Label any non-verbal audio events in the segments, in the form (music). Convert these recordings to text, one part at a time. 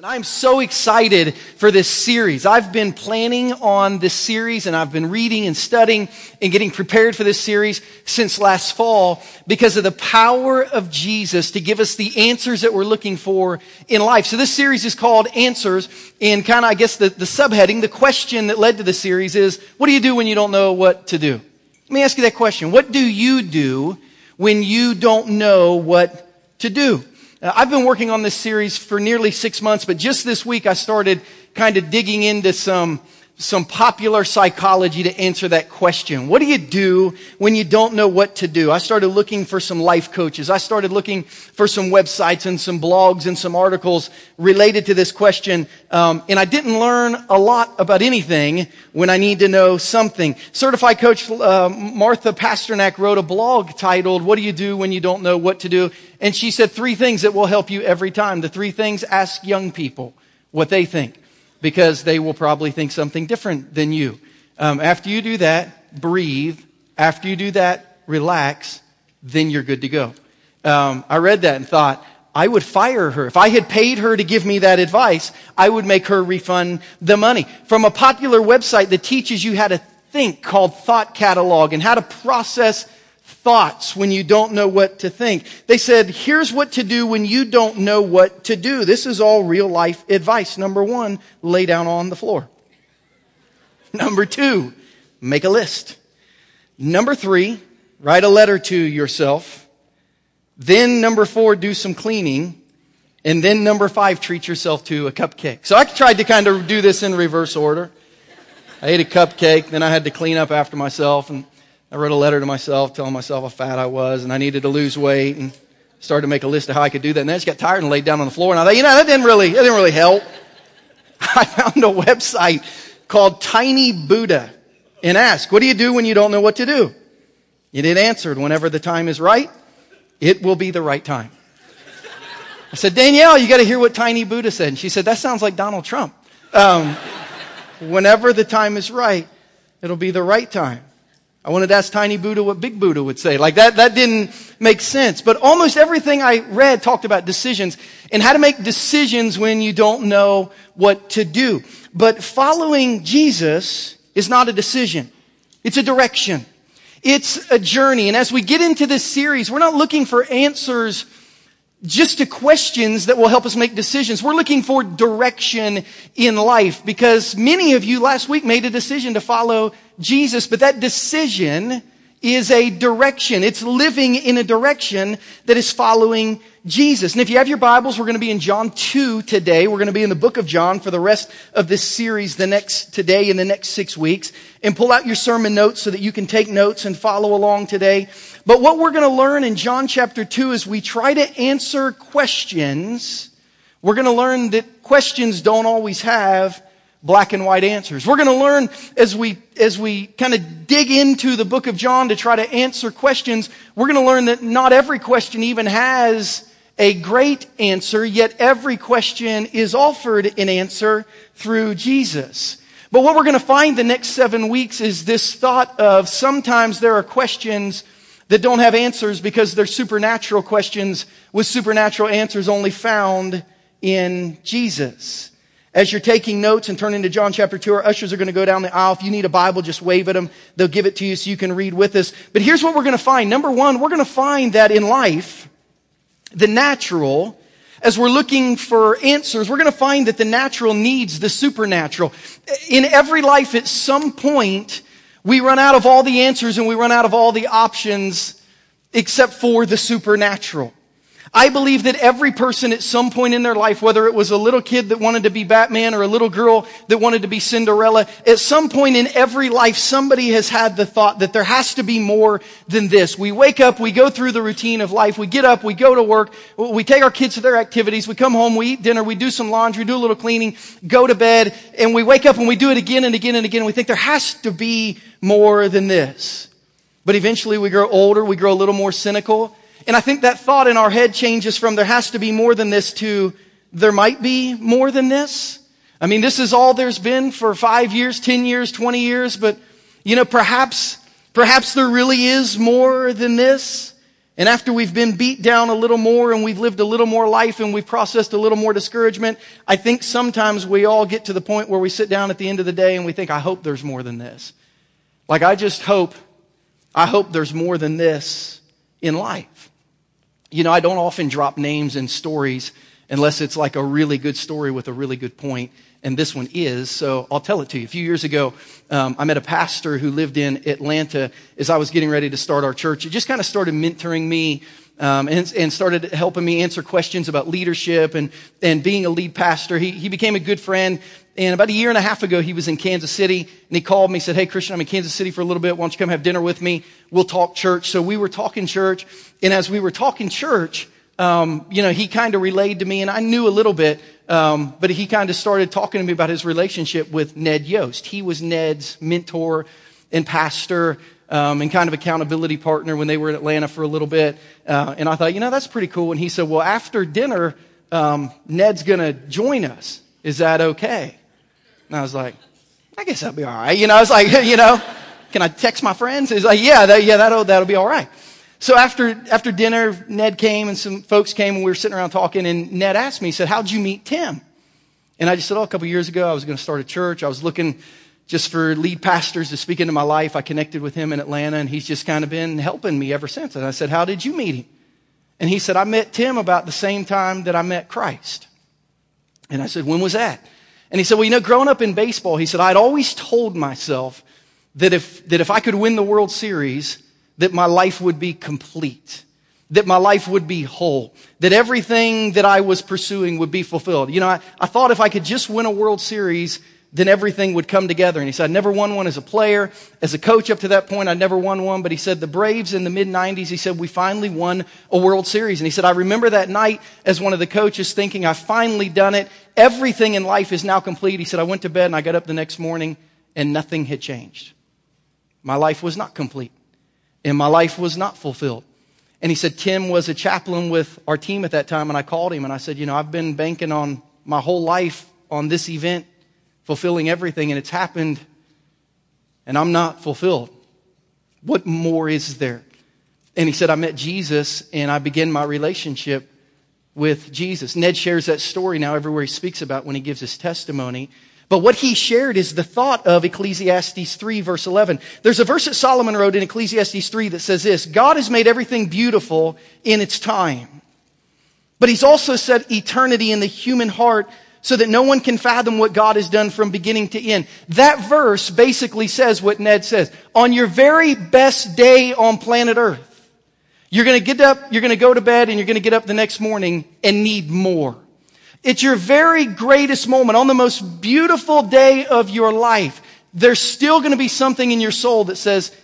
And I'm so excited for this series. I've been planning on this series and I've been reading and studying and getting prepared for this series since last fall because of the power of Jesus to give us the answers that we're looking for in life. So this series is called Answers and kind of, I guess the, the subheading, the question that led to the series is, what do you do when you don't know what to do? Let me ask you that question. What do you do when you don't know what to do? Uh, I've been working on this series for nearly six months, but just this week I started kind of digging into some, some popular psychology to answer that question. What do you do when you don't know what to do? I started looking for some life coaches. I started looking for some websites and some blogs and some articles related to this question. Um, and I didn't learn a lot about anything when I need to know something. Certified coach uh, Martha Pasternak wrote a blog titled, What do you do when you don't know what to do? And she said three things that will help you every time. The three things, ask young people what they think because they will probably think something different than you. Um, after you do that, breathe. After you do that, relax. Then you're good to go. Um, I read that and thought, I would fire her. If I had paid her to give me that advice, I would make her refund the money. From a popular website that teaches you how to think called Thought Catalog and how to process thoughts when you don't know what to think. They said, here's what to do when you don't know what to do. This is all real life advice. Number one, lay down on the floor. (laughs) Number two, make a list. Number three, write a letter to yourself. Then number four, do some cleaning. And then number five, treat yourself to a cupcake. So I tried to kind of do this in reverse order. I ate a cupcake, then I had to clean up after myself and I wrote a letter to myself telling myself how fat I was and I needed to lose weight and started to make a list of how I could do that. And then I just got tired and laid down on the floor. And I thought, you know, that didn't really, that didn't really help. (laughs) I found a website called Tiny Buddha and asked, what do you do when you don't know what to do? And it answered, whenever the time is right, it will be the right time. I said, Danielle, you got to hear what Tiny Buddha said. And she said, that sounds like Donald Trump. Um, whenever the time is right, it'll be the right time. I wanted to ask Tiny Buddha what Big Buddha would say. Like that, that didn't make sense. But almost everything I read talked about decisions and how to make decisions when you don't know what to do. But following Jesus is not a decision. It's a direction. It's a journey. And as we get into this series, we're not looking for answers just to questions that will help us make decisions. We're looking for direction in life because many of you last week made a decision to follow Jesus, but that decision is a direction. It's living in a direction that is following Jesus. And if you have your Bibles, we're going to be in John 2 today. We're going to be in the book of John for the rest of this series the next, today and the next six weeks. And pull out your sermon notes so that you can take notes and follow along today. But what we're going to learn in John chapter 2 is we try to answer questions. We're going to learn that questions don't always have black and white answers. We're going to learn as we, as we kind of dig into the book of John to try to answer questions, we're going to learn that not every question even has a great answer, yet every question is offered an answer through Jesus. But what we're going to find the next seven weeks is this thought of sometimes there are questions that don't have answers because they're supernatural questions with supernatural answers only found in Jesus. As you're taking notes and turning to John chapter 2, our ushers are going to go down the aisle. If you need a Bible, just wave at them. They'll give it to you so you can read with us. But here's what we're going to find. Number one, we're going to find that in life, the natural, as we're looking for answers, we're going to find that the natural needs the supernatural. In every life, at some point, we run out of all the answers and we run out of all the options except for the supernatural. I believe that every person at some point in their life, whether it was a little kid that wanted to be Batman or a little girl that wanted to be Cinderella, at some point in every life, somebody has had the thought that there has to be more than this. We wake up, we go through the routine of life, we get up, we go to work, we take our kids to their activities, we come home, we eat dinner, we do some laundry, do a little cleaning, go to bed, and we wake up and we do it again and again and again, and we think there has to be more than this. But eventually we grow older, we grow a little more cynical, and I think that thought in our head changes from there has to be more than this to there might be more than this. I mean, this is all there's been for five years, 10 years, 20 years, but you know, perhaps, perhaps there really is more than this. And after we've been beat down a little more and we've lived a little more life and we've processed a little more discouragement, I think sometimes we all get to the point where we sit down at the end of the day and we think, I hope there's more than this. Like, I just hope, I hope there's more than this in life. You know, I don't often drop names in stories unless it's like a really good story with a really good point and this one is, so I'll tell it to you. A few years ago, um, I met a pastor who lived in Atlanta as I was getting ready to start our church. He just kind of started mentoring me um, and, and, started helping me answer questions about leadership and, and being a lead pastor. He, he became a good friend. And about a year and a half ago, he was in Kansas City and he called me, said, Hey, Christian, I'm in Kansas City for a little bit. Why don't you come have dinner with me? We'll talk church. So we were talking church. And as we were talking church, um, you know, he kind of relayed to me, and I knew a little bit, um, but he kind of started talking to me about his relationship with Ned Yost. He was Ned's mentor and pastor um, and kind of accountability partner when they were in Atlanta for a little bit. Uh, and I thought, you know, that's pretty cool. And he said, well, after dinner, um, Ned's going to join us. Is that okay? And I was like, I guess that'll be all right. You know, I was like, (laughs) you know, can I text my friends? He's like, yeah, that, yeah, that'll, that'll be all right. So after, after dinner, Ned came and some folks came and we were sitting around talking and Ned asked me, he said, how'd you meet Tim? And I just said, oh, a couple years ago, I was going to start a church. I was looking just for lead pastors to speak into my life. I connected with him in Atlanta and he's just kind of been helping me ever since. And I said, how did you meet him? And he said, I met Tim about the same time that I met Christ. And I said, when was that? And he said, well, you know, growing up in baseball, he said, I'd always told myself that if, that if I could win the World Series, that my life would be complete, that my life would be whole, that everything that I was pursuing would be fulfilled. You know, I, I thought if I could just win a World Series, then everything would come together. And he said, I never won one as a player. As a coach up to that point, I never won one. But he said, the Braves in the mid 90s, he said, we finally won a World Series. And he said, I remember that night as one of the coaches thinking, I've finally done it. Everything in life is now complete. He said, I went to bed and I got up the next morning and nothing had changed. My life was not complete and my life was not fulfilled. And he said, Tim was a chaplain with our team at that time, and I called him and I said, You know, I've been banking on my whole life on this event, fulfilling everything, and it's happened, and I'm not fulfilled. What more is there? And he said, I met Jesus and I began my relationship with Jesus. Ned shares that story now everywhere he speaks about when he gives his testimony. But what he shared is the thought of Ecclesiastes 3 verse 11. There's a verse that Solomon wrote in Ecclesiastes 3 that says this, God has made everything beautiful in its time. But he's also set eternity in the human heart so that no one can fathom what God has done from beginning to end. That verse basically says what Ned says. On your very best day on planet earth, you're gonna get up, you're gonna go to bed, and you're gonna get up the next morning and need more. It's your very greatest moment on the most beautiful day of your life. There's still going to be something in your soul that says,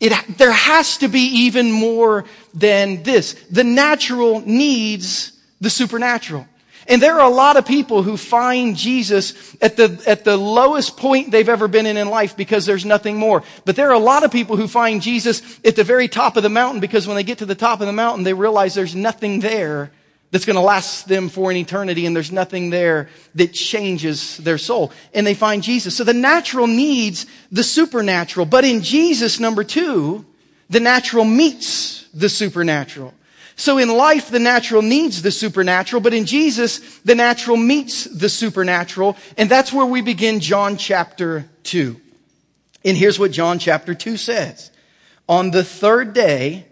it, there has to be even more than this. The natural needs the supernatural. And there are a lot of people who find Jesus at the, at the lowest point they've ever been in in life because there's nothing more. But there are a lot of people who find Jesus at the very top of the mountain because when they get to the top of the mountain, they realize there's nothing there that's going to last them for an eternity and there's nothing there that changes their soul. And they find Jesus. So the natural needs the supernatural. But in Jesus, number two, the natural meets the supernatural. So in life, the natural needs the supernatural, but in Jesus, the natural meets the supernatural. And that's where we begin John chapter 2. And here's what John chapter 2 says. On the third day,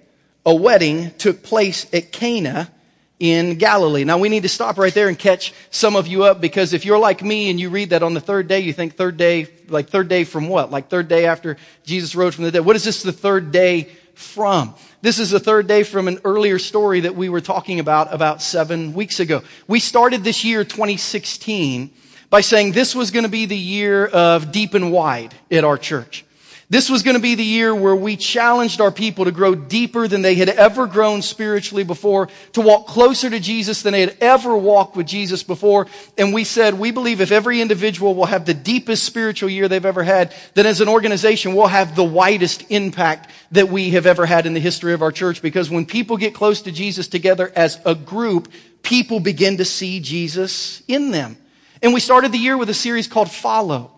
a wedding took place at Cana in Galilee. Now we need to stop right there and catch some of you up because if you're like me and you read that on the third day, you think third day, like third day from what? Like third day after Jesus rose from the dead. What is this the third day from? This is the third day from an earlier story that we were talking about about seven weeks ago. We started this year 2016 by saying this was going to be the year of deep and wide at our church. This was going to be the year where we challenged our people to grow deeper than they had ever grown spiritually before, to walk closer to Jesus than they had ever walked with Jesus before. And we said, we believe if every individual will have the deepest spiritual year they've ever had, then as an organization, we'll have the widest impact that we have ever had in the history of our church. Because when people get close to Jesus together as a group, people begin to see Jesus in them. And we started the year with a series called Follow.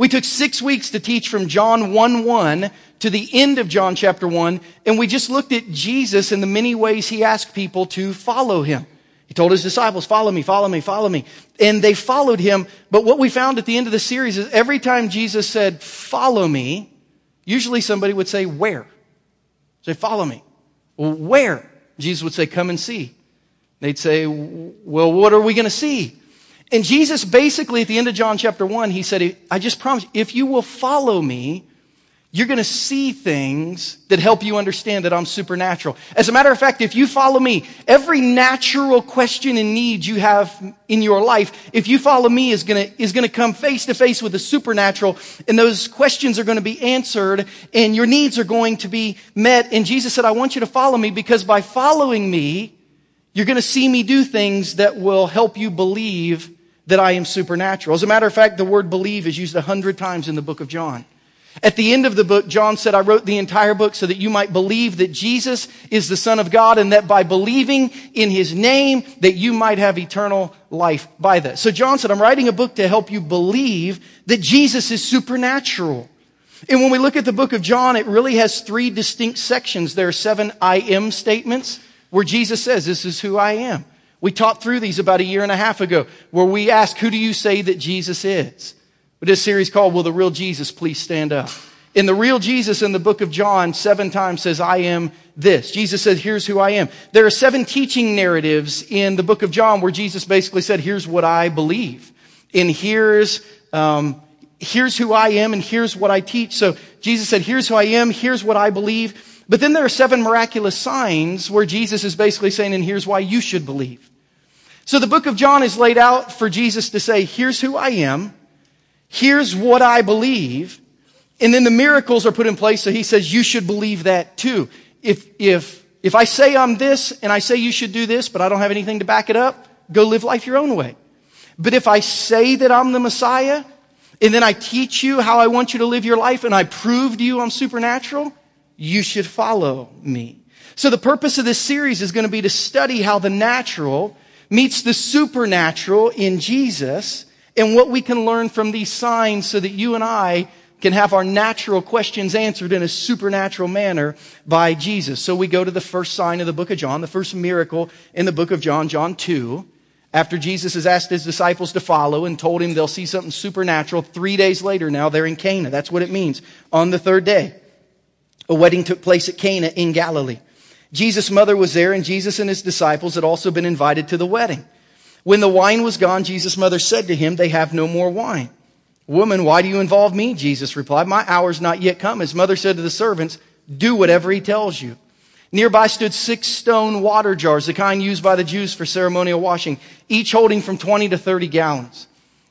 We took six weeks to teach from John 1 1 to the end of John chapter 1, and we just looked at Jesus and the many ways he asked people to follow him. He told his disciples, follow me, follow me, follow me. And they followed him. But what we found at the end of the series is every time Jesus said, follow me, usually somebody would say, where? Say, follow me. Well, where? Jesus would say, come and see. They'd say, well, what are we going to see? And Jesus basically at the end of John chapter 1, he said, I just promise, if you will follow me, you're going to see things that help you understand that I'm supernatural. As a matter of fact, if you follow me, every natural question and need you have in your life, if you follow me, is going to, is going to come face to face with the supernatural, and those questions are going to be answered, and your needs are going to be met. And Jesus said, I want you to follow me because by following me, you're going to see me do things that will help you believe that I am supernatural. As a matter of fact, the word believe is used a hundred times in the book of John. At the end of the book, John said, I wrote the entire book so that you might believe that Jesus is the Son of God and that by believing in His name, that you might have eternal life by that. So John said, I'm writing a book to help you believe that Jesus is supernatural. And when we look at the book of John, it really has three distinct sections. There are seven I am statements where Jesus says, this is who I am. We talked through these about a year and a half ago where we ask, who do you say that Jesus is? We did a series called Will the Real Jesus Please Stand Up? In the real Jesus in the book of John, seven times says, I am this. Jesus says, here's who I am. There are seven teaching narratives in the book of John where Jesus basically said, here's what I believe. And here's, um, here's who I am and here's what I teach. So Jesus said, here's who I am, here's what I believe. But then there are seven miraculous signs where Jesus is basically saying, and here's why you should believe. So the book of John is laid out for Jesus to say, here's who I am. Here's what I believe. And then the miracles are put in place. So he says, you should believe that too. If, if, if I say I'm this and I say you should do this, but I don't have anything to back it up, go live life your own way. But if I say that I'm the Messiah and then I teach you how I want you to live your life and I prove to you I'm supernatural, you should follow me. So the purpose of this series is going to be to study how the natural meets the supernatural in Jesus and what we can learn from these signs so that you and I can have our natural questions answered in a supernatural manner by Jesus. So we go to the first sign of the book of John, the first miracle in the book of John, John 2. After Jesus has asked his disciples to follow and told him they'll see something supernatural, three days later now they're in Cana. That's what it means. On the third day, a wedding took place at Cana in Galilee. Jesus' mother was there and Jesus and his disciples had also been invited to the wedding. When the wine was gone, Jesus' mother said to him, They have no more wine. Woman, why do you involve me? Jesus replied, My hour's not yet come. His mother said to the servants, Do whatever he tells you. Nearby stood six stone water jars, the kind used by the Jews for ceremonial washing, each holding from 20 to 30 gallons.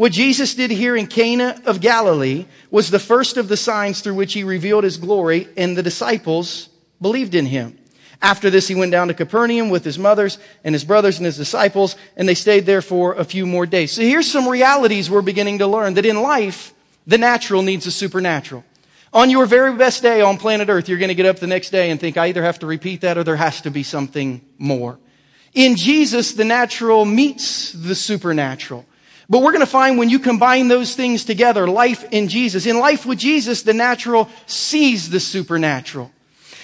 What Jesus did here in Cana of Galilee was the first of the signs through which he revealed his glory, and the disciples believed in him. After this, he went down to Capernaum with his mothers and his brothers and his disciples, and they stayed there for a few more days. So here's some realities we're beginning to learn that in life, the natural needs the supernatural. On your very best day on planet Earth, you're going to get up the next day and think, I either have to repeat that or there has to be something more. In Jesus, the natural meets the supernatural. But we're going to find when you combine those things together, life in Jesus, in life with Jesus, the natural sees the supernatural.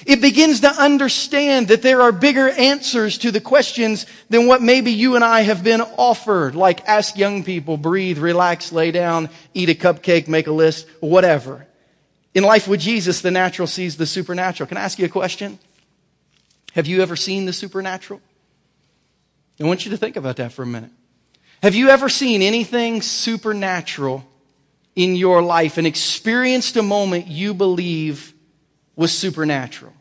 It begins to understand that there are bigger answers to the questions than what maybe you and I have been offered. Like ask young people, breathe, relax, lay down, eat a cupcake, make a list, whatever. In life with Jesus, the natural sees the supernatural. Can I ask you a question? Have you ever seen the supernatural? I want you to think about that for a minute. Have you ever seen anything supernatural in your life and experienced a moment you believe was supernatural?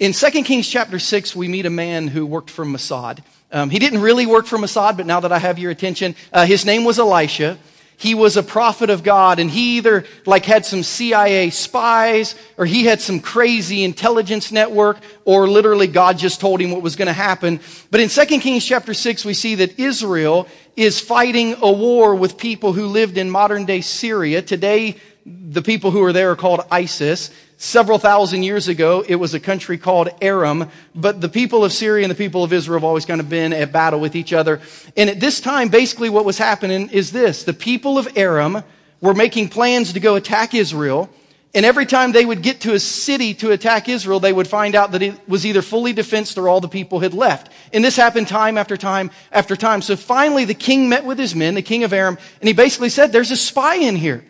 In 2 Kings chapter 6, we meet a man who worked for Mossad. Um, he didn't really work for Mossad, but now that I have your attention, uh, his name was Elisha. He was a prophet of God and he either like had some CIA spies or he had some crazy intelligence network or literally God just told him what was going to happen. But in 2 Kings chapter 6, we see that Israel is fighting a war with people who lived in modern day Syria. Today, the people who are there are called ISIS. Several thousand years ago, it was a country called Aram, but the people of Syria and the people of Israel have always kind of been at battle with each other. And at this time, basically what was happening is this. The people of Aram were making plans to go attack Israel. And every time they would get to a city to attack Israel, they would find out that it was either fully defensed or all the people had left. And this happened time after time after time. So finally, the king met with his men, the king of Aram, and he basically said, there's a spy in here.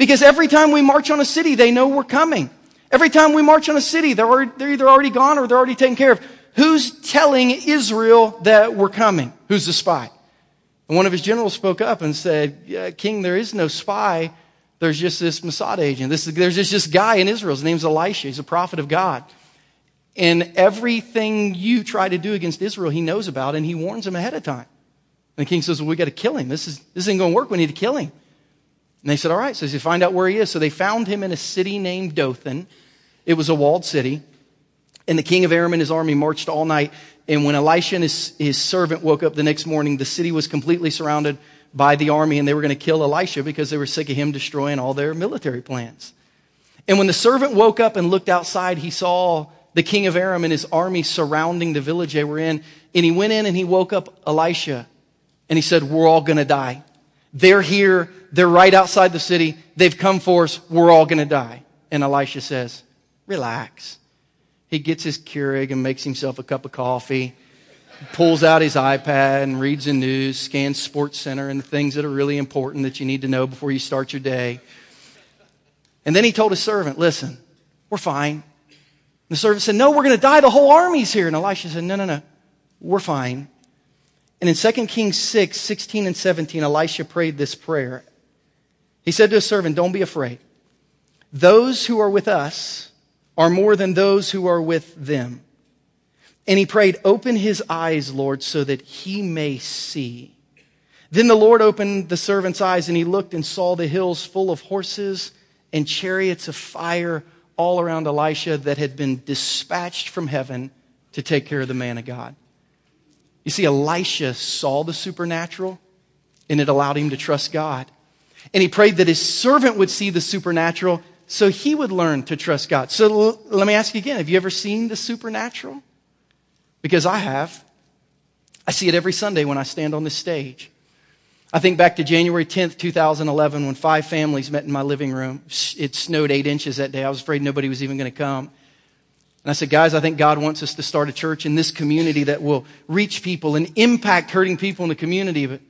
Because every time we march on a city, they know we're coming. Every time we march on a city, they're, already, they're either already gone or they're already taken care of. Who's telling Israel that we're coming? Who's the spy? And one of his generals spoke up and said, yeah, King, there is no spy. There's just this Mossad agent. This, there's just this guy in Israel. His name's Elisha. He's a prophet of God. And everything you try to do against Israel, he knows about and he warns them ahead of time. And the king says, well, we got to kill him. This, is, this isn't going to work. We need to kill him. And they said, All right. So they find out where he is. So they found him in a city named Dothan. It was a walled city. And the king of Aram and his army marched all night. And when Elisha and his, his servant woke up the next morning, the city was completely surrounded by the army, and they were going to kill Elisha because they were sick of him destroying all their military plans. And when the servant woke up and looked outside, he saw the king of Aram and his army surrounding the village they were in. And he went in and he woke up Elisha and he said, We're all going to die. They're here. They're right outside the city. They've come for us. We're all going to die. And Elisha says, relax. He gets his Keurig and makes himself a cup of coffee, pulls out his iPad and reads the news, scans Sports Center and the things that are really important that you need to know before you start your day. And then he told his servant, listen, we're fine. the servant said, no, we're going to die. The whole army's here. And Elisha said, no, no, no, we're fine. And in 2 Kings 6, 16 and 17, Elisha prayed this prayer. He said to his servant, Don't be afraid. Those who are with us are more than those who are with them. And he prayed, Open his eyes, Lord, so that he may see. Then the Lord opened the servant's eyes, and he looked and saw the hills full of horses and chariots of fire all around Elisha that had been dispatched from heaven to take care of the man of God. You see, Elisha saw the supernatural and it allowed him to trust God. And he prayed that his servant would see the supernatural so he would learn to trust God. So l- let me ask you again have you ever seen the supernatural? Because I have. I see it every Sunday when I stand on this stage. I think back to January 10th, 2011, when five families met in my living room. It snowed eight inches that day. I was afraid nobody was even going to come. And I said, guys, I think God wants us to start a church in this community that will reach people and impact hurting people in the community, but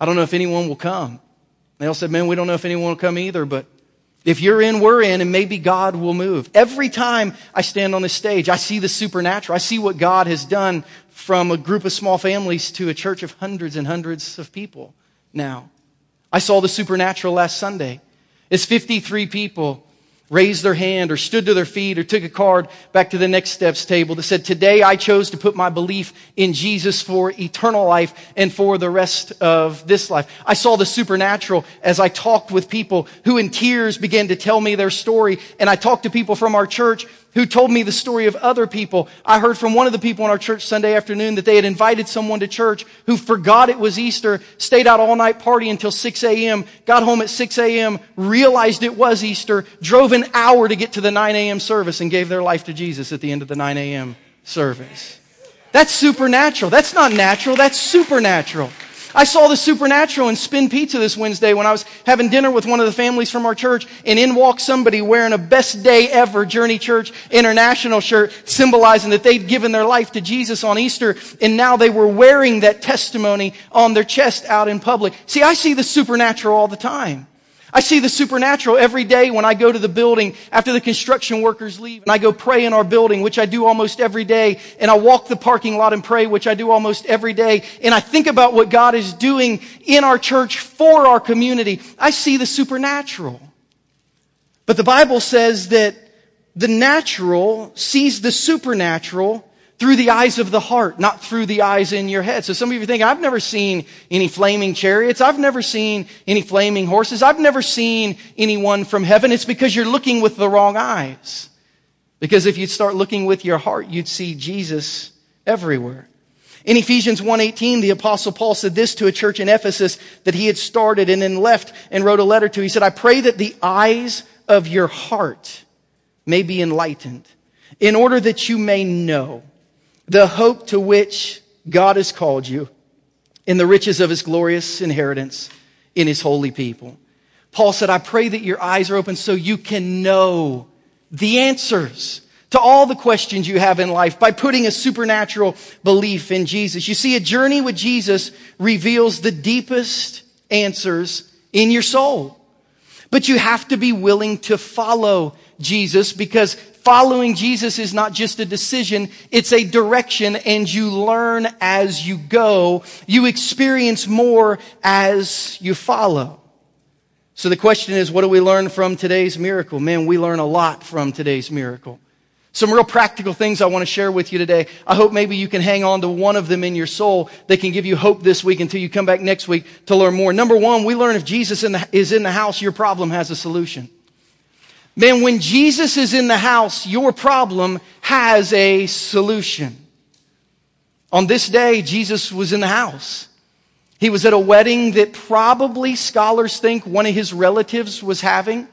I don't know if anyone will come. They all said, man, we don't know if anyone will come either, but if you're in, we're in, and maybe God will move. Every time I stand on this stage, I see the supernatural. I see what God has done from a group of small families to a church of hundreds and hundreds of people now. I saw the supernatural last Sunday. It's 53 people raised their hand or stood to their feet or took a card back to the next steps table that said, today I chose to put my belief in Jesus for eternal life and for the rest of this life. I saw the supernatural as I talked with people who in tears began to tell me their story. And I talked to people from our church who told me the story of other people. I heard from one of the people in our church Sunday afternoon that they had invited someone to church who forgot it was Easter, stayed out all night party until 6 a.m., got home at 6 a.m., realized it was Easter, drove an hour to get to the 9 a.m. service and gave their life to Jesus at the end of the 9 a.m. service. That's supernatural. That's not natural. That's supernatural. I saw the supernatural in Spin Pizza this Wednesday when I was having dinner with one of the families from our church, and in walked somebody wearing a best day ever Journey Church International shirt, symbolizing that they'd given their life to Jesus on Easter, and now they were wearing that testimony on their chest out in public. See, I see the supernatural all the time. I see the supernatural every day when I go to the building after the construction workers leave and I go pray in our building, which I do almost every day. And I walk the parking lot and pray, which I do almost every day. And I think about what God is doing in our church for our community. I see the supernatural. But the Bible says that the natural sees the supernatural through the eyes of the heart, not through the eyes in your head. So some of you think, I've never seen any flaming chariots. I've never seen any flaming horses. I've never seen anyone from heaven. It's because you're looking with the wrong eyes. Because if you'd start looking with your heart, you'd see Jesus everywhere. In Ephesians 1:18, the apostle Paul said this to a church in Ephesus that he had started and then left and wrote a letter to. He said, "I pray that the eyes of your heart may be enlightened, in order that you may know the hope to which God has called you in the riches of his glorious inheritance in his holy people." Paul said, "I pray that your eyes are open so you can know the answers to all the questions you have in life by putting a supernatural belief in Jesus. You see, a journey with Jesus reveals the deepest answers in your soul. But you have to be willing to follow Jesus because following Jesus is not just a decision, it's a direction and you learn as you go. You experience more as you follow. So the question is, what do we learn from today's miracle? Man, we learn a lot from today's miracle. Some real practical things I want to share with you today. I hope maybe you can hang on to one of them in your soul that can give you hope this week until you come back next week to learn more. Number one, we learn if Jesus in the, is in the house, your problem has a solution. Man, when Jesus is in the house, your problem has a solution. On this day, Jesus was in the house. He was at a wedding that probably scholars think one of his relatives was having.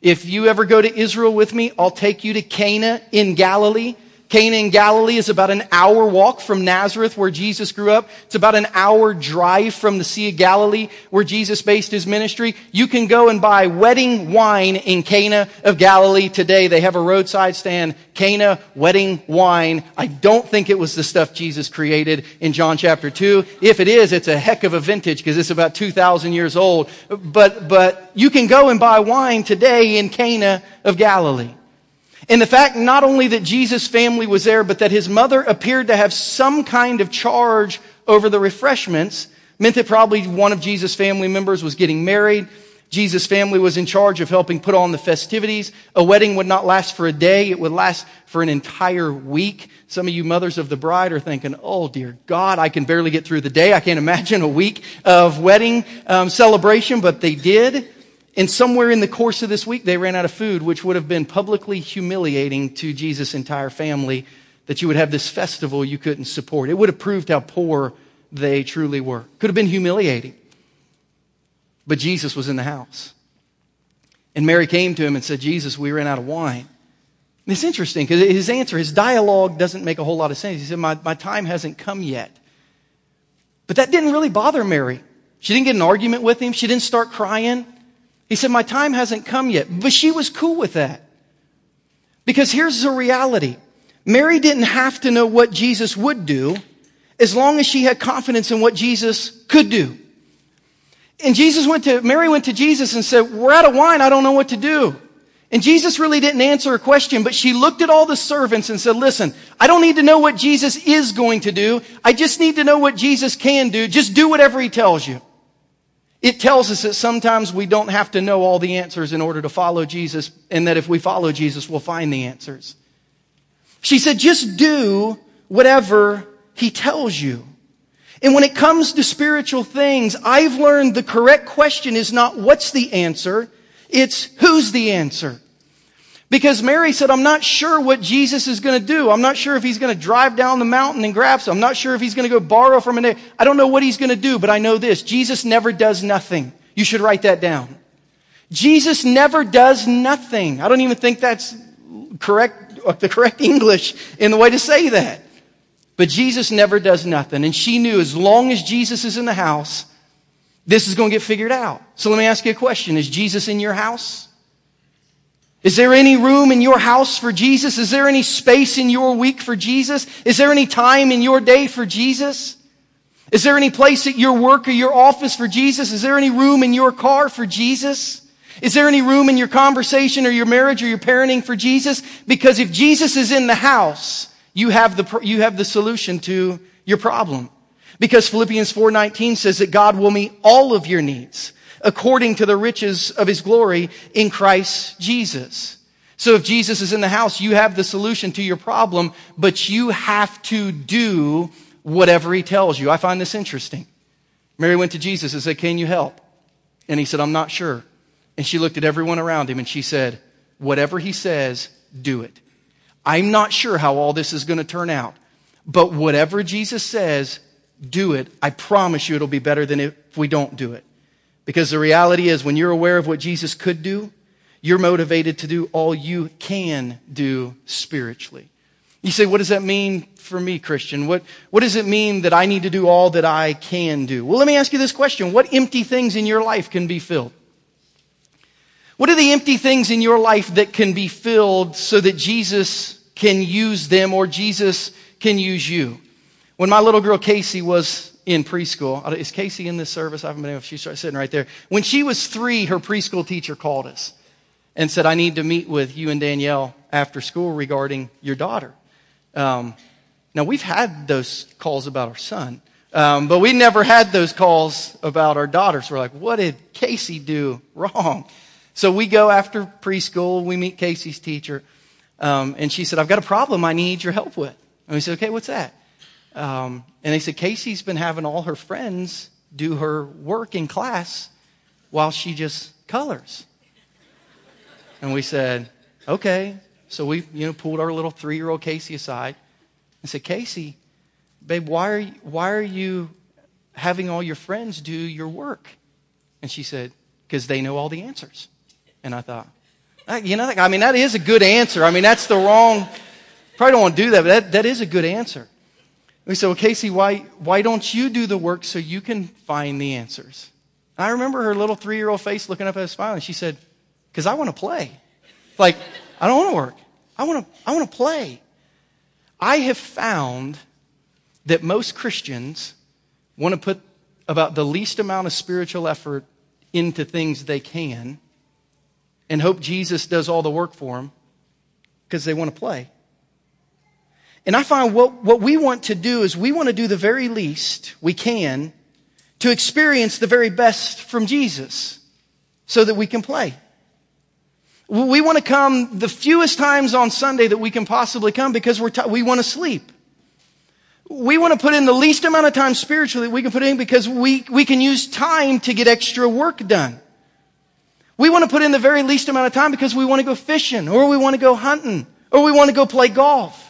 If you ever go to Israel with me, I'll take you to Cana in Galilee. Cana in Galilee is about an hour walk from Nazareth where Jesus grew up. It's about an hour drive from the Sea of Galilee where Jesus based his ministry. You can go and buy wedding wine in Cana of Galilee today. They have a roadside stand, Cana wedding wine. I don't think it was the stuff Jesus created in John chapter 2. If it is, it's a heck of a vintage because it's about 2,000 years old. But, but you can go and buy wine today in Cana of Galilee. And the fact not only that Jesus' family was there, but that his mother appeared to have some kind of charge over the refreshments meant that probably one of Jesus' family members was getting married. Jesus' family was in charge of helping put on the festivities. A wedding would not last for a day. It would last for an entire week. Some of you mothers of the bride are thinking, oh dear God, I can barely get through the day. I can't imagine a week of wedding um, celebration, but they did. And somewhere in the course of this week, they ran out of food, which would have been publicly humiliating to Jesus' entire family that you would have this festival you couldn't support. It would have proved how poor they truly were. Could have been humiliating. But Jesus was in the house. And Mary came to him and said, Jesus, we ran out of wine. And it's interesting because his answer, his dialogue doesn't make a whole lot of sense. He said, my, my time hasn't come yet. But that didn't really bother Mary. She didn't get an argument with him. She didn't start crying. He said, My time hasn't come yet. But she was cool with that. Because here's the reality Mary didn't have to know what Jesus would do as long as she had confidence in what Jesus could do. And Jesus went to, Mary went to Jesus and said, We're out of wine. I don't know what to do. And Jesus really didn't answer her question, but she looked at all the servants and said, listen, I don't need to know what Jesus is going to do. I just need to know what Jesus can do. Just do whatever he tells you. It tells us that sometimes we don't have to know all the answers in order to follow Jesus, and that if we follow Jesus, we'll find the answers. She said, just do whatever he tells you. And when it comes to spiritual things, I've learned the correct question is not what's the answer, it's who's the answer. Because Mary said, I'm not sure what Jesus is going to do. I'm not sure if he's going to drive down the mountain and grab some. I'm not sure if he's going to go borrow from an. I don't know what he's going to do, but I know this. Jesus never does nothing. You should write that down. Jesus never does nothing. I don't even think that's correct, the correct English in the way to say that. But Jesus never does nothing. And she knew as long as Jesus is in the house, this is going to get figured out. So let me ask you a question. Is Jesus in your house? Is there any room in your house for Jesus? Is there any space in your week for Jesus? Is there any time in your day for Jesus? Is there any place at your work or your office for Jesus? Is there any room in your car for Jesus? Is there any room in your conversation or your marriage or your parenting for Jesus? Because if Jesus is in the house, you have the, you have the solution to your problem. Because Philippians 4:19 says that God will meet all of your needs according to the riches of his glory in Christ Jesus. So if Jesus is in the house, you have the solution to your problem, but you have to do whatever he tells you. I find this interesting. Mary went to Jesus and said, Can you help? And he said, I'm not sure. And she looked at everyone around him and she said, Whatever he says, do it. I'm not sure how all this is going to turn out, but whatever Jesus says, do it. I promise you it'll be better than if we don't do it. Because the reality is, when you're aware of what Jesus could do, you're motivated to do all you can do spiritually. You say, what does that mean for me, Christian? What, what does it mean that I need to do all that I can do? Well, let me ask you this question. What empty things in your life can be filled? What are the empty things in your life that can be filled so that Jesus can use them or Jesus can use you? When my little girl Casey was in preschool, is Casey in this service? I haven't been able, to. she's sitting right there. When she was three, her preschool teacher called us and said, I need to meet with you and Danielle after school regarding your daughter. Um, now, we've had those calls about our son, um, but we never had those calls about our daughters. We're like, what did Casey do wrong? So we go after preschool, we meet Casey's teacher, um, and she said, I've got a problem I need your help with. And we said, okay, what's that? Um, and they said, Casey's been having all her friends do her work in class while she just colors. And we said, okay. So we, you know, pulled our little three year old Casey aside and said, Casey, babe, why are, you, why are you having all your friends do your work? And she said, because they know all the answers. And I thought, you know, I mean, that is a good answer. I mean, that's the wrong, probably don't want to do that, but that, that is a good answer. We said, well, Casey, why, why don't you do the work so you can find the answers? And I remember her little three year old face looking up at us smiling. She said, because I want to play. Like, I don't want to work. I want to, I want to play. I have found that most Christians want to put about the least amount of spiritual effort into things they can and hope Jesus does all the work for them because they want to play. And I find what, what we want to do is we want to do the very least we can to experience the very best from Jesus so that we can play. We want to come the fewest times on Sunday that we can possibly come because we're t- we want to sleep. We want to put in the least amount of time spiritually that we can put in because we, we can use time to get extra work done. We want to put in the very least amount of time because we want to go fishing or we want to go hunting or we want to go play golf.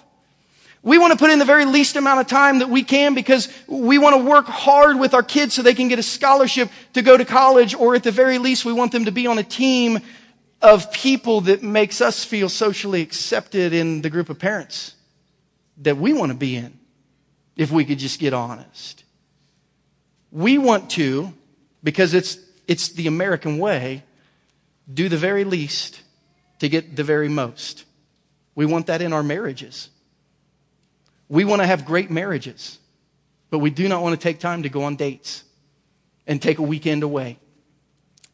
We want to put in the very least amount of time that we can because we want to work hard with our kids so they can get a scholarship to go to college or at the very least we want them to be on a team of people that makes us feel socially accepted in the group of parents that we want to be in, if we could just get honest. We want to, because it's, it's the American way, do the very least to get the very most. We want that in our marriages. We want to have great marriages, but we do not want to take time to go on dates and take a weekend away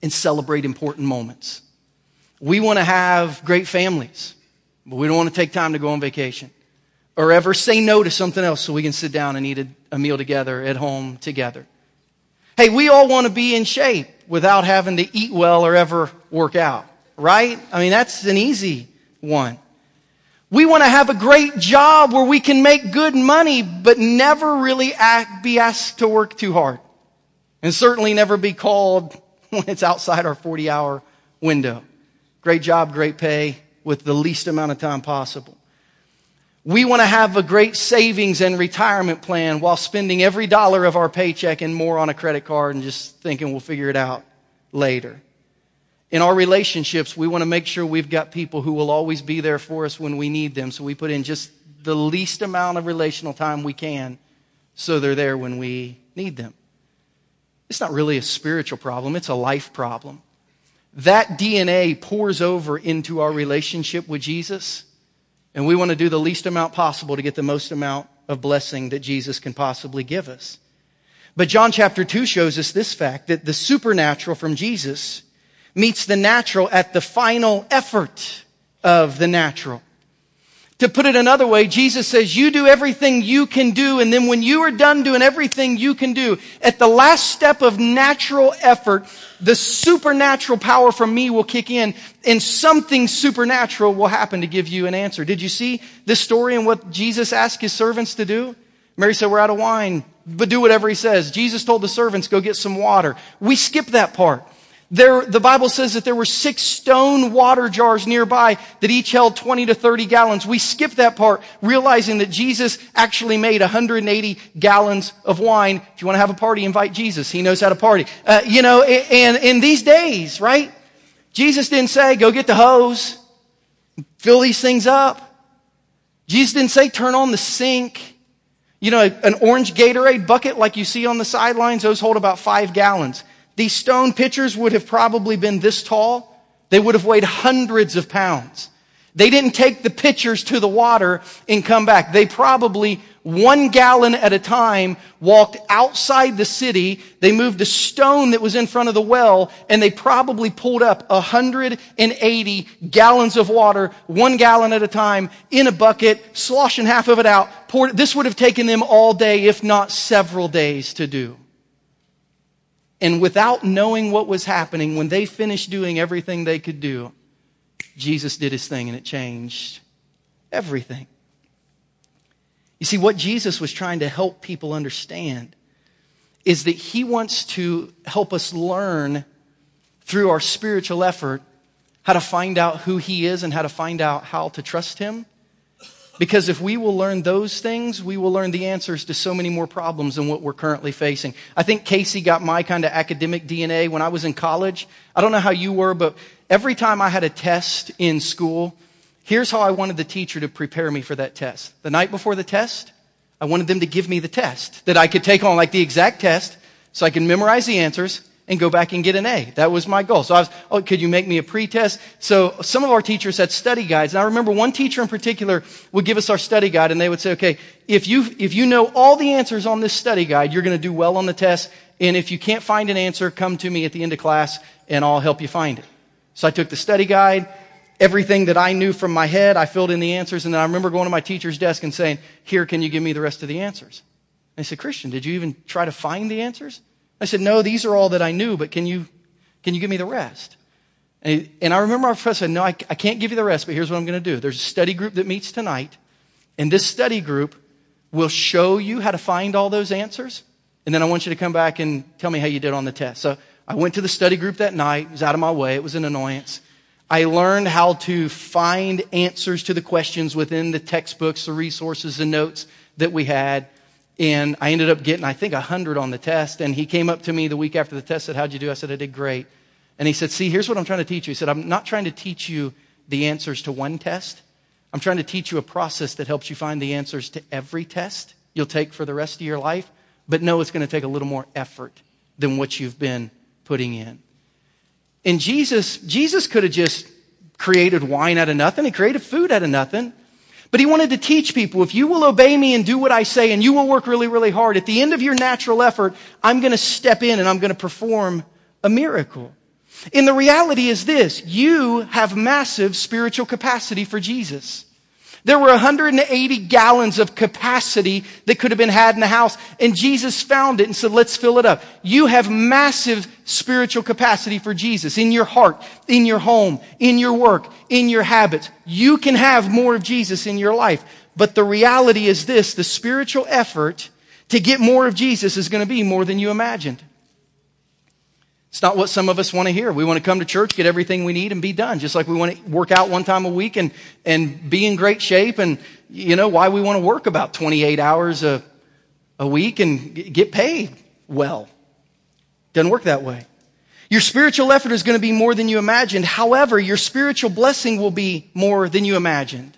and celebrate important moments. We want to have great families, but we don't want to take time to go on vacation or ever say no to something else so we can sit down and eat a, a meal together at home together. Hey, we all want to be in shape without having to eat well or ever work out, right? I mean, that's an easy one. We want to have a great job where we can make good money, but never really act, be asked to work too hard. And certainly never be called (laughs) when it's outside our 40 hour window. Great job, great pay with the least amount of time possible. We want to have a great savings and retirement plan while spending every dollar of our paycheck and more on a credit card and just thinking we'll figure it out later. In our relationships, we want to make sure we've got people who will always be there for us when we need them. So we put in just the least amount of relational time we can so they're there when we need them. It's not really a spiritual problem, it's a life problem that DNA pours over into our relationship with Jesus. And we want to do the least amount possible to get the most amount of blessing that Jesus can possibly give us. But John chapter 2 shows us this fact that the supernatural from Jesus meets the natural at the final effort of the natural. To put it another way, Jesus says, you do everything you can do, and then when you are done doing everything you can do, at the last step of natural effort, the supernatural power from me will kick in, and something supernatural will happen to give you an answer. Did you see this story and what Jesus asked his servants to do? Mary said, we're out of wine, but do whatever he says. Jesus told the servants, go get some water. We skip that part. There, the Bible says that there were six stone water jars nearby that each held 20 to 30 gallons. We skip that part, realizing that Jesus actually made 180 gallons of wine. If you want to have a party, invite Jesus. He knows how to party. Uh, you know, and in these days, right? Jesus didn't say, go get the hose, fill these things up. Jesus didn't say, turn on the sink. You know, an orange Gatorade bucket like you see on the sidelines, those hold about five gallons. These stone pitchers would have probably been this tall. They would have weighed hundreds of pounds. They didn't take the pitchers to the water and come back. They probably, one gallon at a time, walked outside the city. They moved a stone that was in front of the well, and they probably pulled up 180 gallons of water, one gallon at a time, in a bucket, sloshing half of it out. Poured, this would have taken them all day, if not several days to do. And without knowing what was happening, when they finished doing everything they could do, Jesus did his thing and it changed everything. You see, what Jesus was trying to help people understand is that he wants to help us learn through our spiritual effort how to find out who he is and how to find out how to trust him because if we will learn those things, we will learn the answers to so many more problems than what we're currently facing. I think Casey got my kind of academic DNA when I was in college. I don't know how you were, but every time I had a test in school, here's how I wanted the teacher to prepare me for that test. The night before the test, I wanted them to give me the test that I could take on, like the exact test, so I can memorize the answers and go back and get an A. That was my goal. So I was, oh, could you make me a pretest? So some of our teachers had study guides. And I remember one teacher in particular would give us our study guide and they would say, okay, if you, if you know all the answers on this study guide, you're going to do well on the test. And if you can't find an answer, come to me at the end of class and I'll help you find it. So I took the study guide, everything that I knew from my head, I filled in the answers. And then I remember going to my teacher's desk and saying, here, can you give me the rest of the answers? And they said, Christian, did you even try to find the answers? I said, No, these are all that I knew, but can you, can you give me the rest? And, and I remember our professor said, No, I, I can't give you the rest, but here's what I'm going to do. There's a study group that meets tonight, and this study group will show you how to find all those answers, and then I want you to come back and tell me how you did on the test. So I went to the study group that night. It was out of my way. It was an annoyance. I learned how to find answers to the questions within the textbooks, the resources, the notes that we had. And I ended up getting, I think, 100 on the test. And he came up to me the week after the test, and said, How'd you do? I said, I did great. And he said, See, here's what I'm trying to teach you. He said, I'm not trying to teach you the answers to one test. I'm trying to teach you a process that helps you find the answers to every test you'll take for the rest of your life. But no, it's going to take a little more effort than what you've been putting in. And Jesus, Jesus could have just created wine out of nothing. He created food out of nothing. But he wanted to teach people, if you will obey me and do what I say and you will work really, really hard, at the end of your natural effort, I'm going to step in and I'm going to perform a miracle. And the reality is this, you have massive spiritual capacity for Jesus. There were 180 gallons of capacity that could have been had in the house. And Jesus found it and said, let's fill it up. You have massive spiritual capacity for Jesus in your heart, in your home, in your work, in your habits. You can have more of Jesus in your life. But the reality is this, the spiritual effort to get more of Jesus is going to be more than you imagined. It's not what some of us want to hear. We want to come to church, get everything we need, and be done. Just like we want to work out one time a week and, and be in great shape. And, you know, why we want to work about 28 hours a, a week and get paid well. Doesn't work that way. Your spiritual effort is going to be more than you imagined. However, your spiritual blessing will be more than you imagined.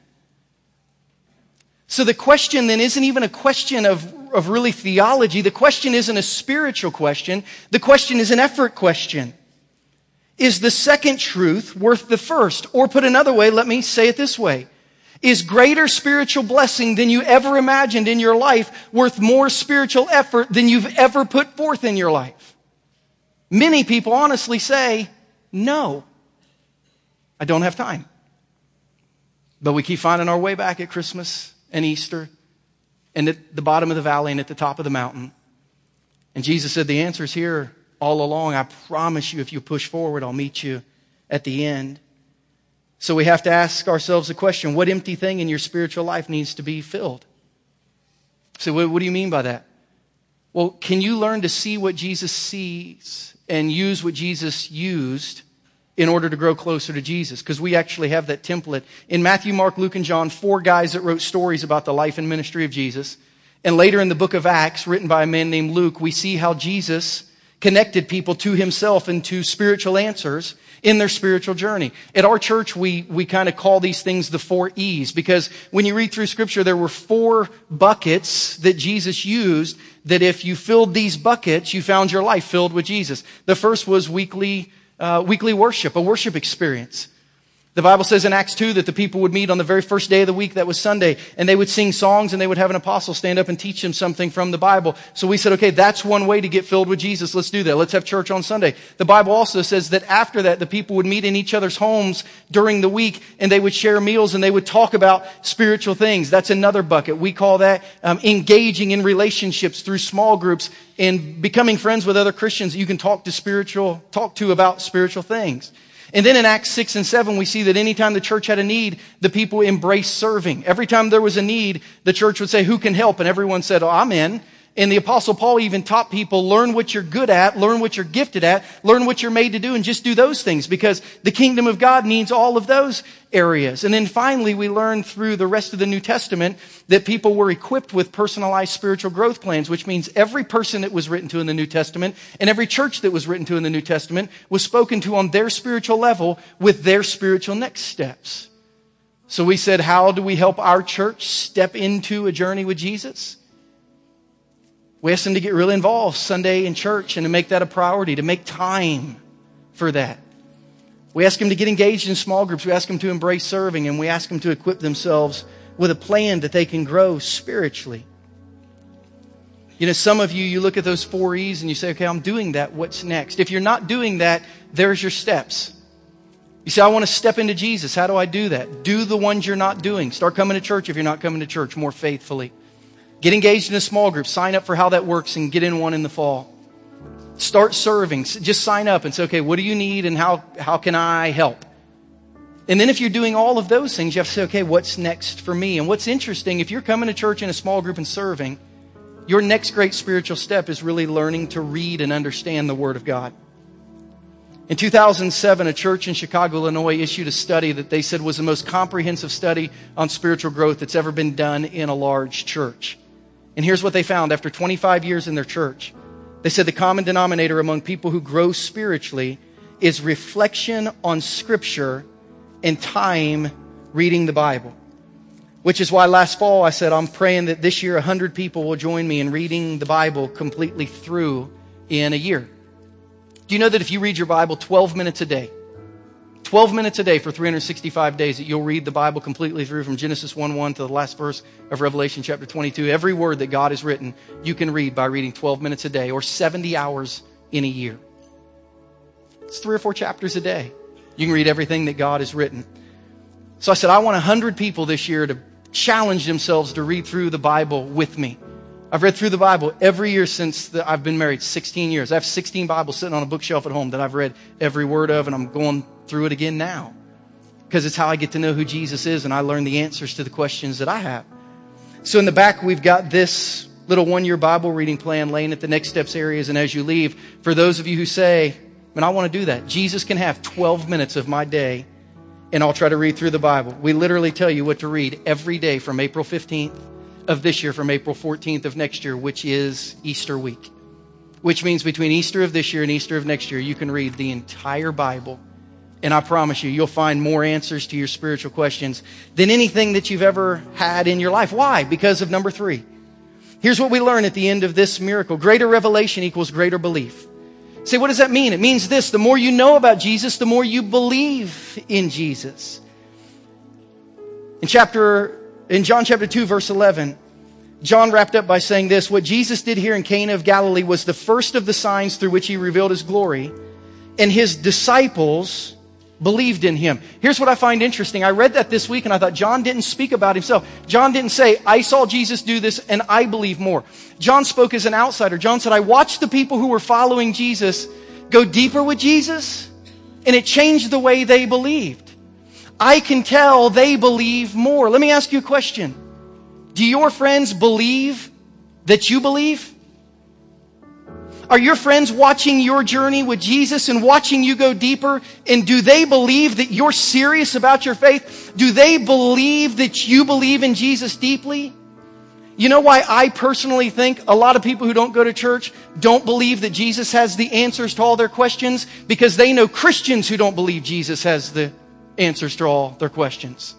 So the question then isn't even a question of of really theology. The question isn't a spiritual question. The question is an effort question. Is the second truth worth the first? Or put another way, let me say it this way. Is greater spiritual blessing than you ever imagined in your life worth more spiritual effort than you've ever put forth in your life? Many people honestly say, no, I don't have time. But we keep finding our way back at Christmas and Easter and at the bottom of the valley and at the top of the mountain. And Jesus said, The answer is here all along. I promise you, if you push forward, I'll meet you at the end. So we have to ask ourselves the question what empty thing in your spiritual life needs to be filled? So, what, what do you mean by that? Well, can you learn to see what Jesus sees and use what Jesus used in order to grow closer to Jesus? Because we actually have that template. In Matthew, Mark, Luke, and John, four guys that wrote stories about the life and ministry of Jesus. And later in the book of Acts, written by a man named Luke, we see how Jesus connected people to himself and to spiritual answers in their spiritual journey. At our church, we, we kind of call these things the four E's because when you read through scripture, there were four buckets that Jesus used that if you filled these buckets, you found your life filled with Jesus. The first was weekly, uh, weekly worship, a worship experience. The Bible says in Acts 2 that the people would meet on the very first day of the week, that was Sunday, and they would sing songs and they would have an apostle stand up and teach them something from the Bible. So we said, okay, that's one way to get filled with Jesus. Let's do that. Let's have church on Sunday. The Bible also says that after that, the people would meet in each other's homes during the week and they would share meals and they would talk about spiritual things. That's another bucket. We call that um, engaging in relationships through small groups and becoming friends with other Christians that you can talk to spiritual, talk to about spiritual things. And then in Acts 6 and 7, we see that anytime the church had a need, the people embraced serving. Every time there was a need, the church would say, Who can help? And everyone said, oh, I'm in. And the apostle Paul even taught people, learn what you're good at, learn what you're gifted at, learn what you're made to do, and just do those things because the kingdom of God needs all of those areas. And then finally, we learn through the rest of the New Testament that people were equipped with personalized spiritual growth plans, which means every person that was written to in the New Testament and every church that was written to in the New Testament was spoken to on their spiritual level with their spiritual next steps. So we said, how do we help our church step into a journey with Jesus? We ask them to get really involved Sunday in church and to make that a priority, to make time for that. We ask them to get engaged in small groups. We ask them to embrace serving and we ask them to equip themselves with a plan that they can grow spiritually. You know, some of you, you look at those four E's and you say, okay, I'm doing that. What's next? If you're not doing that, there's your steps. You say, I want to step into Jesus. How do I do that? Do the ones you're not doing. Start coming to church if you're not coming to church more faithfully. Get engaged in a small group. Sign up for how that works and get in one in the fall. Start serving. Just sign up and say, okay, what do you need and how, how can I help? And then if you're doing all of those things, you have to say, okay, what's next for me? And what's interesting, if you're coming to church in a small group and serving, your next great spiritual step is really learning to read and understand the Word of God. In 2007, a church in Chicago, Illinois issued a study that they said was the most comprehensive study on spiritual growth that's ever been done in a large church. And here's what they found after 25 years in their church. They said the common denominator among people who grow spiritually is reflection on Scripture and time reading the Bible. Which is why last fall I said I'm praying that this year 100 people will join me in reading the Bible completely through in a year. Do you know that if you read your Bible 12 minutes a day, 12 minutes a day for 365 days that you'll read the Bible completely through from Genesis 1 1 to the last verse of Revelation chapter 22. Every word that God has written, you can read by reading 12 minutes a day or 70 hours in a year. It's three or four chapters a day. You can read everything that God has written. So I said, I want 100 people this year to challenge themselves to read through the Bible with me. I've read through the Bible every year since the, I've been married, 16 years. I have 16 Bibles sitting on a bookshelf at home that I've read every word of, and I'm going through it again now. Because it's how I get to know who Jesus is, and I learn the answers to the questions that I have. So in the back, we've got this little one year Bible reading plan laying at the next steps areas. And as you leave, for those of you who say, Man, I want to do that, Jesus can have 12 minutes of my day, and I'll try to read through the Bible. We literally tell you what to read every day from April 15th of this year from April 14th of next year, which is Easter week. Which means between Easter of this year and Easter of next year, you can read the entire Bible. And I promise you, you'll find more answers to your spiritual questions than anything that you've ever had in your life. Why? Because of number three. Here's what we learn at the end of this miracle. Greater revelation equals greater belief. Say, what does that mean? It means this. The more you know about Jesus, the more you believe in Jesus. In chapter in John chapter 2, verse 11, John wrapped up by saying this What Jesus did here in Cana of Galilee was the first of the signs through which he revealed his glory, and his disciples believed in him. Here's what I find interesting. I read that this week and I thought John didn't speak about himself. John didn't say, I saw Jesus do this and I believe more. John spoke as an outsider. John said, I watched the people who were following Jesus go deeper with Jesus and it changed the way they believed. I can tell they believe more. Let me ask you a question. Do your friends believe that you believe? Are your friends watching your journey with Jesus and watching you go deeper? And do they believe that you're serious about your faith? Do they believe that you believe in Jesus deeply? You know why I personally think a lot of people who don't go to church don't believe that Jesus has the answers to all their questions? Because they know Christians who don't believe Jesus has the answers to all their questions.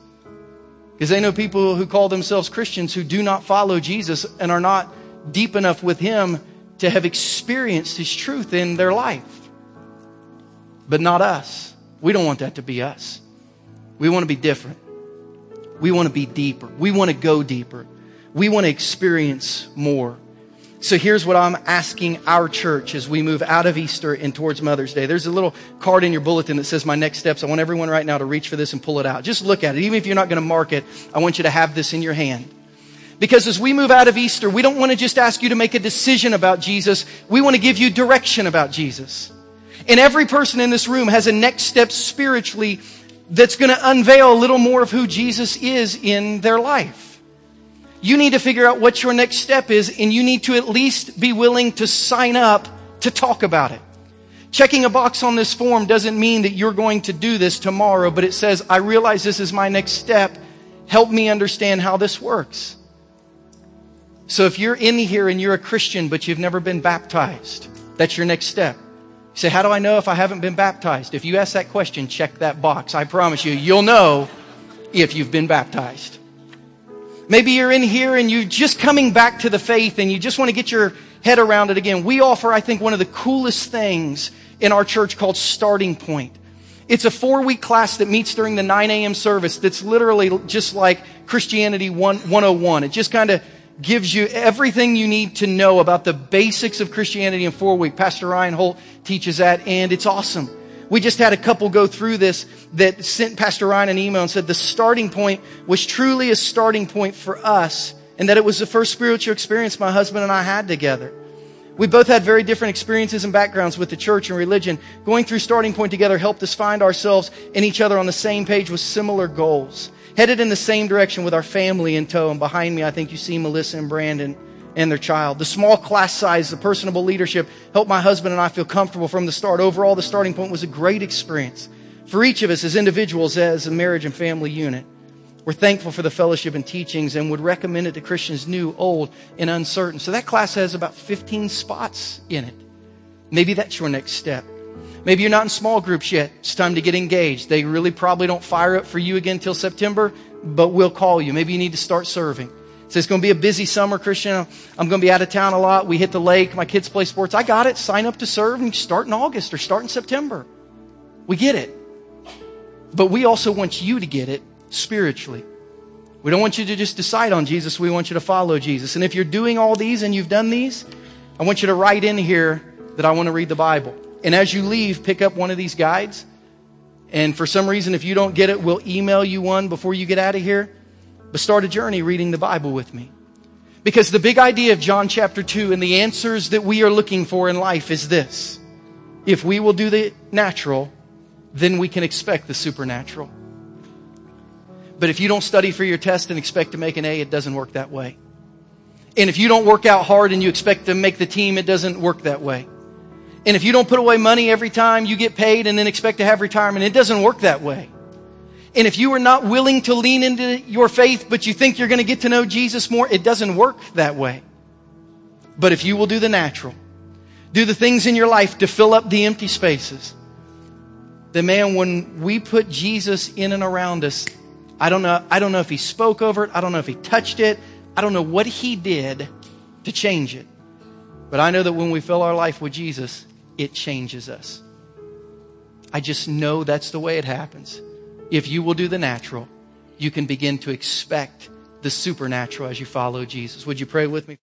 Because they know people who call themselves Christians who do not follow Jesus and are not deep enough with Him to have experienced His truth in their life. But not us. We don't want that to be us. We want to be different. We want to be deeper. We want to go deeper. We want to experience more. So here's what I'm asking our church as we move out of Easter and towards Mother's Day. There's a little card in your bulletin that says my next steps. I want everyone right now to reach for this and pull it out. Just look at it. Even if you're not going to mark it, I want you to have this in your hand. Because as we move out of Easter, we don't want to just ask you to make a decision about Jesus. We want to give you direction about Jesus. And every person in this room has a next step spiritually that's going to unveil a little more of who Jesus is in their life. You need to figure out what your next step is, and you need to at least be willing to sign up to talk about it. Checking a box on this form doesn't mean that you're going to do this tomorrow, but it says, I realize this is my next step. Help me understand how this works. So if you're in here and you're a Christian, but you've never been baptized, that's your next step. You say, How do I know if I haven't been baptized? If you ask that question, check that box. I promise you, you'll know if you've been baptized. Maybe you're in here and you're just coming back to the faith and you just want to get your head around it again. We offer, I think, one of the coolest things in our church called Starting Point. It's a four week class that meets during the 9 a.m. service that's literally just like Christianity 101. It just kind of gives you everything you need to know about the basics of Christianity in four weeks. Pastor Ryan Holt teaches that, and it's awesome. We just had a couple go through this that sent Pastor Ryan an email and said the starting point was truly a starting point for us, and that it was the first spiritual experience my husband and I had together. We both had very different experiences and backgrounds with the church and religion. Going through starting point together helped us find ourselves and each other on the same page with similar goals headed in the same direction with our family in tow. And behind me, I think you see Melissa and Brandon and their child. The small class size, the personable leadership helped my husband and I feel comfortable from the start. Overall, the starting point was a great experience for each of us as individuals, as a marriage and family unit. We're thankful for the fellowship and teachings and would recommend it to Christians new, old, and uncertain. So that class has about 15 spots in it. Maybe that's your next step. Maybe you're not in small groups yet. It's time to get engaged. They really probably don't fire up for you again until September, but we'll call you. Maybe you need to start serving. So it's going to be a busy summer, Christian. I'm going to be out of town a lot. We hit the lake. My kids play sports. I got it. Sign up to serve and start in August or start in September. We get it. But we also want you to get it spiritually. We don't want you to just decide on Jesus. We want you to follow Jesus. And if you're doing all these and you've done these, I want you to write in here that I want to read the Bible. And as you leave, pick up one of these guides. And for some reason, if you don't get it, we'll email you one before you get out of here. But start a journey reading the Bible with me. Because the big idea of John chapter 2 and the answers that we are looking for in life is this. If we will do the natural, then we can expect the supernatural. But if you don't study for your test and expect to make an A, it doesn't work that way. And if you don't work out hard and you expect to make the team, it doesn't work that way. And if you don't put away money every time you get paid and then expect to have retirement, it doesn't work that way. And if you are not willing to lean into your faith, but you think you're going to get to know Jesus more, it doesn't work that way. But if you will do the natural, do the things in your life to fill up the empty spaces, then man, when we put Jesus in and around us, I don't know, I don't know if he spoke over it. I don't know if he touched it. I don't know what he did to change it. But I know that when we fill our life with Jesus, it changes us. I just know that's the way it happens. If you will do the natural, you can begin to expect the supernatural as you follow Jesus. Would you pray with me?